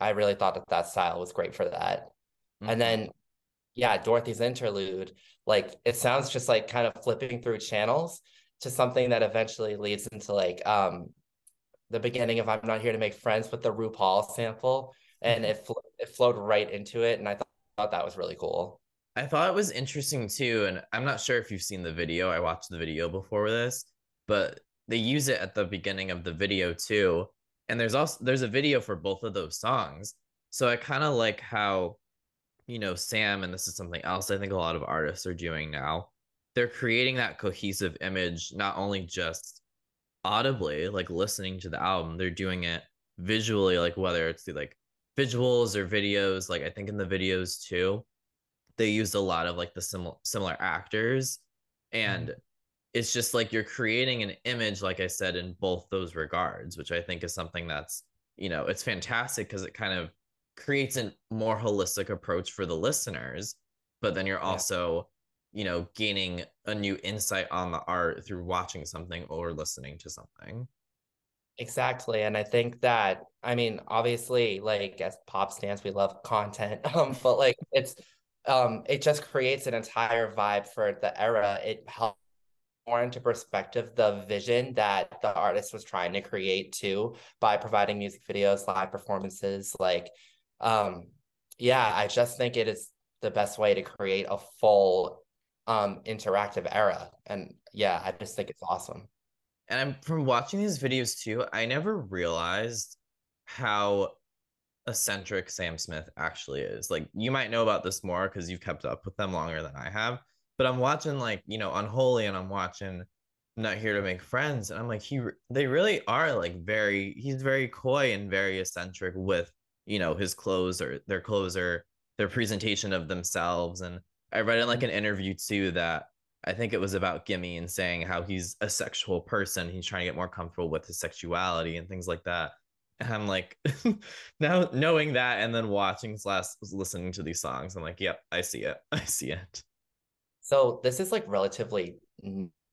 I really thought that that style was great for that. Mm-hmm. And then, yeah, Dorothy's interlude, like it sounds just like kind of flipping through channels to something that eventually leads into like um, the beginning of "I'm Not Here to Make Friends" with the RuPaul sample, and it fl- it flowed right into it, and I thought that was really cool. I thought it was interesting too, and I'm not sure if you've seen the video. I watched the video before this, but they use it at the beginning of the video too and there's also there's a video for both of those songs so i kind of like how you know sam and this is something else i think a lot of artists are doing now they're creating that cohesive image not only just audibly like listening to the album they're doing it visually like whether it's the like visuals or videos like i think in the videos too they used a lot of like the similar similar actors and mm it's just like you're creating an image like i said in both those regards which i think is something that's you know it's fantastic because it kind of creates a more holistic approach for the listeners but then you're also you know gaining a new insight on the art through watching something or listening to something. Exactly and i think that i mean obviously like as pop stans we love content um but like it's um it just creates an entire vibe for the era. It helps more into perspective the vision that the artist was trying to create too by providing music videos live performances like um yeah i just think it is the best way to create a full um interactive era. And yeah i just think it's awesome. And i'm from watching these videos too i never realized how eccentric sam smith actually is. Like you might know about this more because you've kept up with them longer than i have but I'm watching like you know Unholy, and I'm watching Not Here to Make Friends, and I'm like he they really are like very he's very coy and very eccentric with you know his clothes or their clothes or their presentation of themselves. And I read in like an mm-hmm. interview too that I think it was about Gimme and saying how he's a sexual person. He's trying to get more comfortable with his sexuality and things like that. And I'm like, now knowing that and then watching slash listening to these songs, I'm like, yep, I see it. I see it. So this is like relatively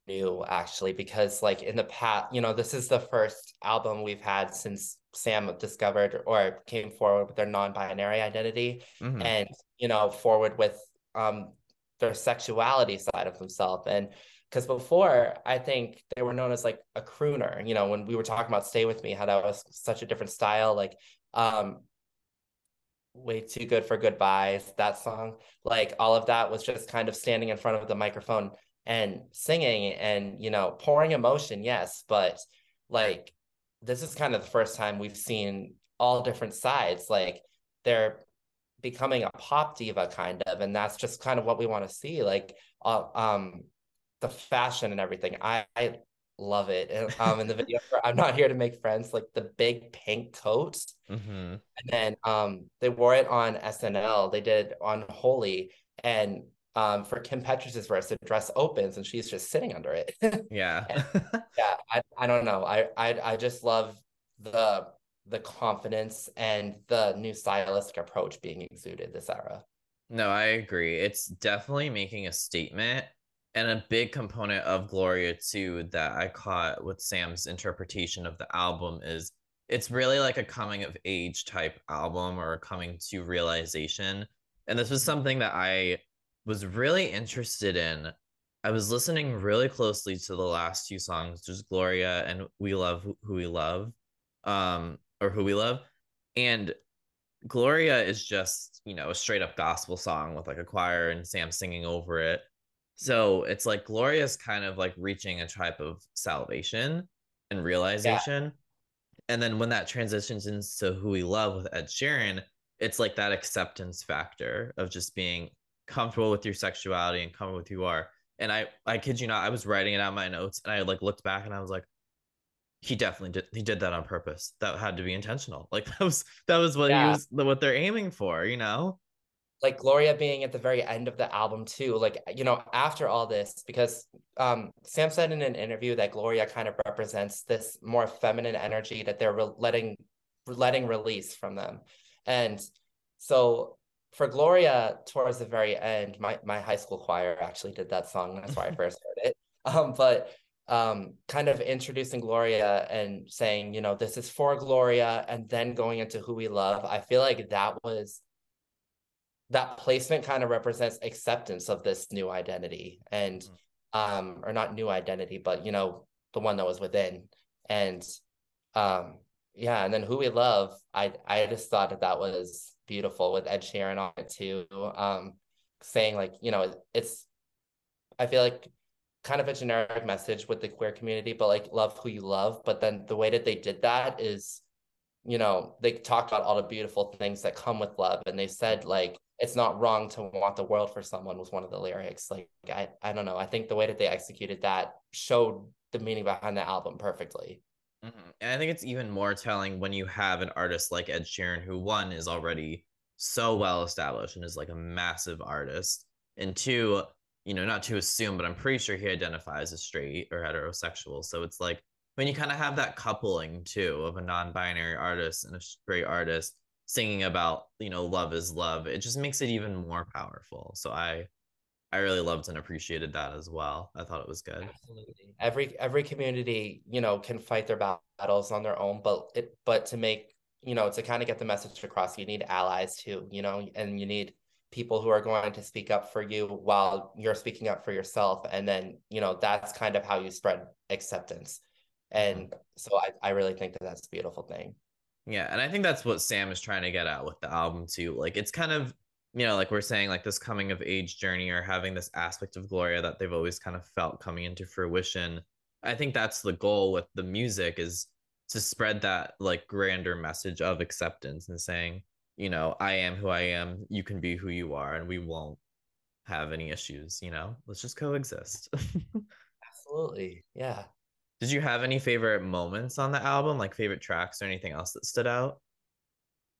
new actually because like in the past, you know, this is the first album we've had since Sam discovered or came forward with their non-binary identity mm-hmm. and you know, forward with um their sexuality side of themselves and because before I think they were known as like a crooner. You know, when we were talking about "Stay with Me," how that was such a different style. Like, um, way too good for goodbyes. That song, like all of that, was just kind of standing in front of the microphone and singing and you know pouring emotion. Yes, but like this is kind of the first time we've seen all different sides. Like they're becoming a pop diva kind of, and that's just kind of what we want to see. Like, uh, um, the fashion and everything. I, I love it. And, um, in the video, for I'm not here to make friends. Like the big pink coat, Mm-hmm. and then um, they wore it on SNL. They did Unholy, and um, for Kim Petras' verse, the dress opens and she's just sitting under it. Yeah. yeah I, I don't know I, I i just love the the confidence and the new stylistic approach being exuded this era No, I agree. It's definitely making a statement. And a big component of Gloria too that I caught with Sam's interpretation of the album is it's really like a coming of age type album or a coming to realization. And this was something that I was really interested in. I was listening really closely to the last two songs, just Gloria and We Love Who We Love, um, or Who We Love. And Gloria is just, you know, a straight up gospel song with like a choir and Sam singing over it. So it's like Gloria's kind of like reaching a type of salvation and realization. And then when that transitions into Who We Love with Ed Sheeran, it's like that acceptance factor of just being comfortable with your sexuality and comfortable with who you are. And I, I kid you not, I was writing it out my notes and I like looked back and I was like, he definitely did he did that on purpose that had to be intentional like that was that was what Yeah. he was what they're aiming for you know like gloria being at the very end of the album too like you know after all this because um sam said in an interview that gloria kind of represents this more feminine energy that they're re- letting letting release from them and so for gloria towards the very end my my high school choir actually did that song. That's why i first heard it. Um but um kind of introducing gloria and saying you know this is for gloria and then going into who we love i feel like that was that placement kind of represents acceptance of this new identity and um or not new identity but you know the one that was within. And um yeah and then who we love i i just thought that that was beautiful with ed sheeran on it too um saying like you know it's i feel like kind of a generic message with the queer community but like love who you love. But then the way that they did that is you know they talked about all the beautiful things that come with love. And they said like it's not wrong to want the world for someone was one of the lyrics. Like i i don't know. I think the way that they executed that showed the meaning behind the album perfectly Mhm. and i think it's even more telling when you have an artist like ed sheeran who one is already so well established and is like a massive artist and two you know not to assume but i'm pretty sure he identifies as straight or heterosexual so it's like when you kind of have that coupling too of a non-binary artist and a straight artist singing about you know love is love it just makes it even more powerful so i i really loved and appreciated that as well i thought it was good Absolutely. Every every community, you know, can fight their battles on their own, but it but to make, you know, to kind of get the message across, you need allies too, you know, and you need people who are going to speak up for you while you're speaking up for yourself. And then, you know, that's kind of how you spread acceptance. Mm-hmm. And so I, I really think that that's a beautiful thing. Yeah, and I think that's what Sam is trying to get at with the album too. Like it's kind of, you know, like we're saying like this coming of age journey or having this aspect of Gloria that they've always kind of felt coming into fruition. I think that's the goal with the music is to spread that like grander message of acceptance and saying, you know, I am who I am, you can be who you are and we won't have any issues, you know. Let's just coexist. Absolutely. Yeah. Did you have any favorite moments on the album, like favorite tracks or anything else that stood out?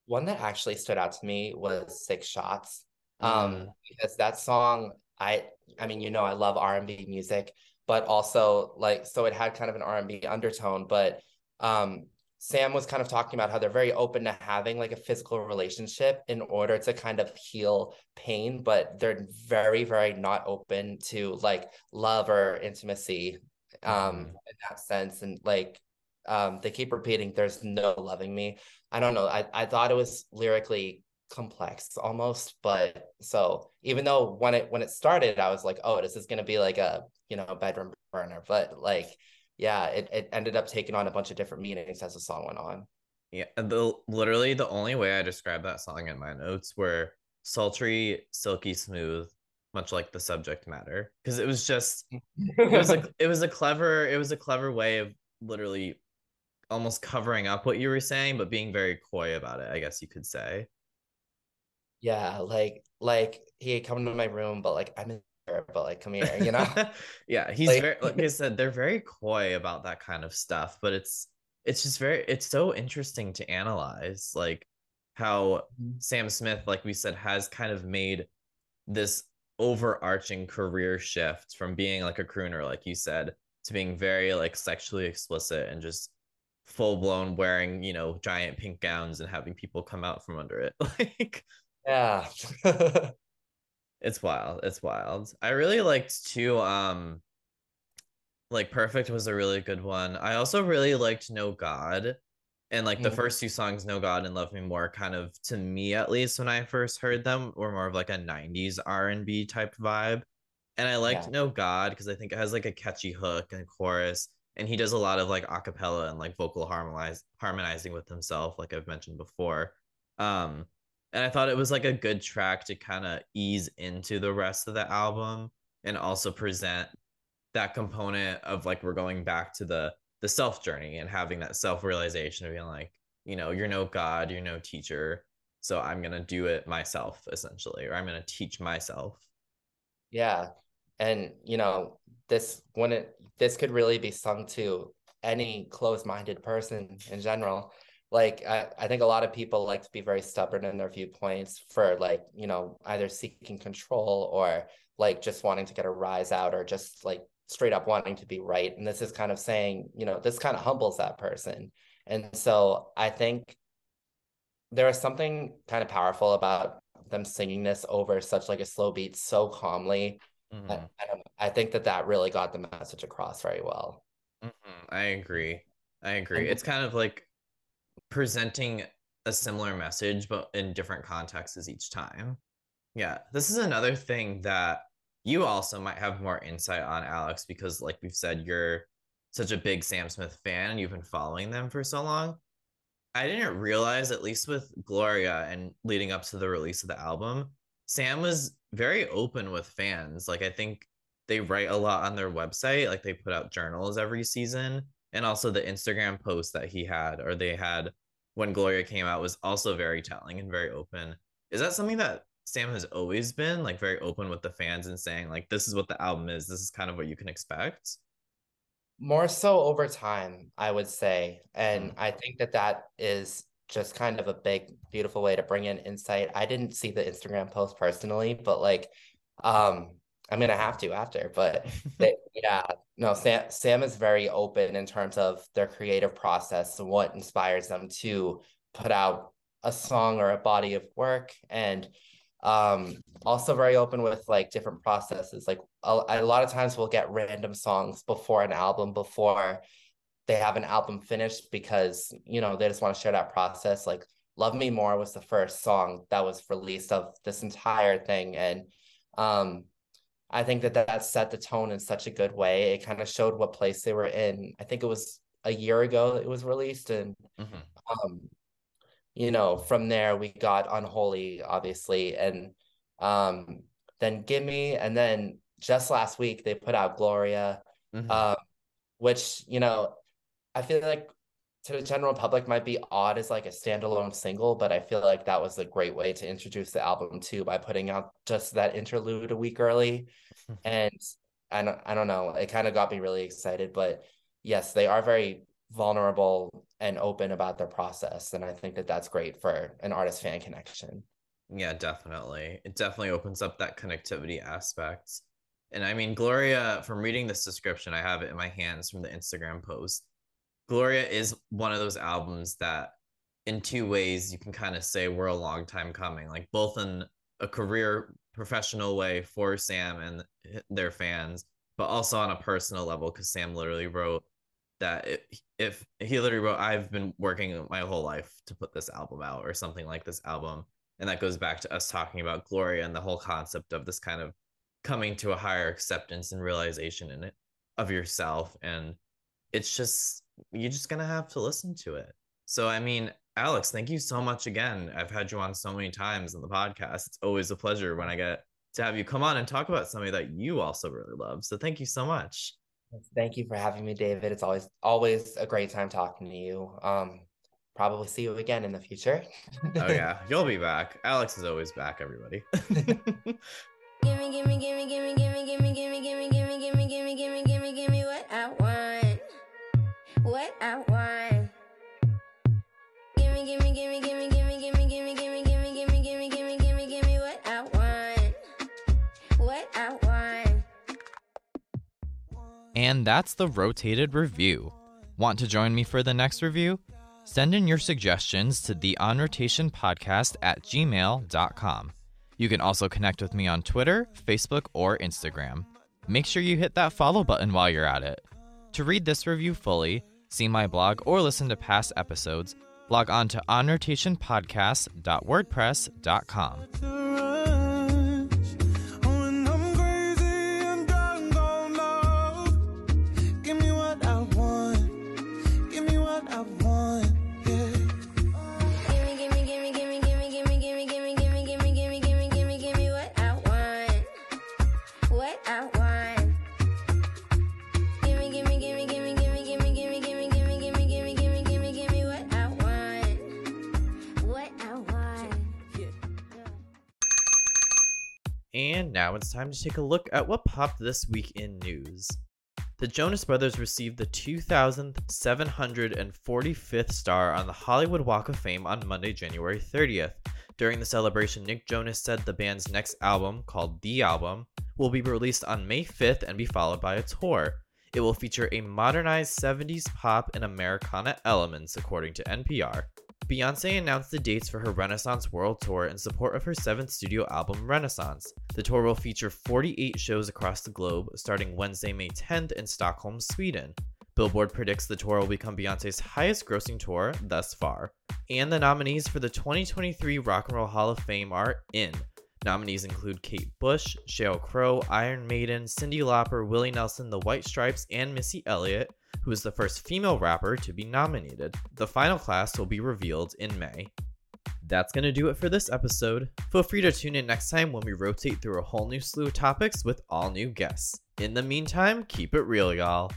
One that actually stood out to me was Six Shots. Um, Mm. because that song, I I mean, you know, I love R&B music, but also like so it had kind of an R&B undertone, but um Sam was kind of talking about how they're very open to having like a physical relationship in order to kind of heal pain, but they're very, very not open to like love or intimacy um Mhm. in that sense. And like um they keep repeating, there's no loving me. I don't know. I, I thought it was lyrically complex almost but so even though when it when it started i was like oh this is going to be like a you know bedroom burner but like yeah it, it ended up taking on a bunch of different meanings as the song went on Yeah, the literally the only way I described that song in my notes were sultry, silky smooth, much like the subject matter. Because it was just it was a it was a clever it was a clever way of literally almost covering up what you were saying, but being very coy about it, I guess you could say. yeah like like he had come to my room but like i'm in there but like come here you know yeah, he's Like- very like I said, they're very coy about that kind of stuff, but it's it's just very it's so interesting to analyze like how mm-hmm. Sam Smith, like we said, has kind of made this overarching career shift from being like a crooner, like you said, to being very like sexually explicit and just full blown wearing, you know, giant pink gowns and having people come out from under it. Like yeah it's wild. It's wild. I really liked too. Um, like Perfect was a really good one. I also really liked No God, and like the Mhm. first two songs, No God and Love Me More, kind of to me at least when I first heard them, were more of like a '90s R&B type vibe. And I liked Yeah. No God because I think it has like a catchy hook and chorus, and he does a lot of like a cappella and like vocal harmonize harmonizing with himself, like I've mentioned before. Um, and I thought it was like a good track to kind of ease into the rest of the album and also present that component of like we're going back to the the self journey and having that self realization of being like, you know, you're no god, you're no teacher, so I'm gonna do it myself essentially, or I'm gonna teach myself. Yeah. And you know, this it this could really be sung to any closed-minded person in general. Like I, I think a lot of people like to be very stubborn in their viewpoints for like, you know, either seeking control or like just wanting to get a rise out or just like straight up wanting to be right. And this is kind of saying, you know, this kind of humbles that person. And so I think there is something kind of powerful about them singing this over such like a slow beat so calmly Mhm. I, I don't know. I think that that really got the message across very well. Mhm. I agree. I agree. And- It's kind of like presenting a similar message, but in different contexts each time. Yeah, this is another thing that you also might have more insight on, Alex, because like we've said, you're such a big Sam Smith fan and you've been following them for so long. I didn't realize, at least with Gloria and leading up to the release of the album, Sam was very open with fans. Like, I think they write a lot on their website, like, they put out journals every season. And also, the Instagram post that he had, or they had when Gloria came out, was also very telling and very open. Is that something that Sam has always been like very open with the fans and saying, like, this is what the album is, this is kind of what you can expect? More so over time, I would say. And Mm. I think that that is just kind of a big, beautiful way to bring in insight. I didn't see the Instagram post personally, but like, um, I'm gonna have to after. But they, yeah, no, Sam Sam is very open in terms of their creative process and what inspires them to put out a song or a body of work and um also very open with like different processes like a, a lot of times we'll get random songs before an album before they have an album finished because you know they just want to share that process like love me more was the first song that was released of this entire thing and um i think that that set the tone in such a good way it kind of showed what place they were in i think it was a year ago that it was released and Mhm. um you know from there we got unholy obviously and um then gimme and then just last week they put out gloria Mhm. um which you know i feel like to the general public might be odd as like a standalone single but i feel like that was a great way to introduce the album too by putting out just that interlude a week early and i don't, I don't know it kind of got me really excited but yes they are very vulnerable and open about their process and i think that that's great for an artist fan connection Yeah, definitely. It definitely opens up that connectivity aspect. And I mean, Gloria, from reading this description, I have it in my hands from the Instagram post. Gloria is one of those albums that, in two ways, you can kind of say we're a long time coming, like both in a career professional way for Sam and their fans, but also on a personal level, because Sam literally wrote that if, if he literally wrote, I've been working my whole life to put this album out or something like this album And that goes back to us talking about Gloria and the whole concept of this kind of coming to a higher acceptance and realization in it of yourself. And it's just, you're just gonna have to listen to it. So I mean, Alex, thank you so much again. I've had you on so many times on the podcast. It's always a pleasure when I get to have you come on and talk about somebody that you also really love. So thank you so much. Thank you for having me, David. It's always always a great time talking to you. Um, probably see you again in the future. oh yeah, you'll be back. Alex is always back, everybody. gimme, gimme, gimme, gimme, gimme, gimme, gimme, gimme. And that's the rotated review. Want to join me for the next review? Send in your suggestions to the On Rotation Podcast at gmail.com. You can also connect with me on Twitter, Facebook, or Instagram. Make sure you hit that follow button while you're at it. To read this review fully, see my blog, or listen to past episodes, log on to onrotationpodcast.wordpress.com. now it's time to take a look at what popped this week in news. The Jonas Brothers received the 2,745th star on the Hollywood Walk of Fame on Monday, January 30th. During the celebration, Nick Jonas said the band's next album, called The Album, will be released on May 5th and be followed by a tour. It will feature a modernized 70s pop and Americana elements, according to NPR. Beyonce announced the dates for her Renaissance World Tour in support of her seventh studio album, Renaissance. The tour will feature 48 shows across the globe, starting Wednesday, May 10th in Stockholm, Sweden. Billboard predicts the tour will become Beyonce's highest grossing tour thus far. And the nominees for the 2023 Rock and Roll Hall of Fame are in. Nominees include Kate Bush, Sheryl Crow, Iron Maiden, Cyndi Lauper, Willie Nelson, The White Stripes, and Missy Elliott, who is the first female rapper to be nominated. The final class will be revealed in May. That's going to do it for this episode. Feel free to tune in next time when we rotate through a whole new slew of topics with all new guests. In the meantime, keep it real, y'all.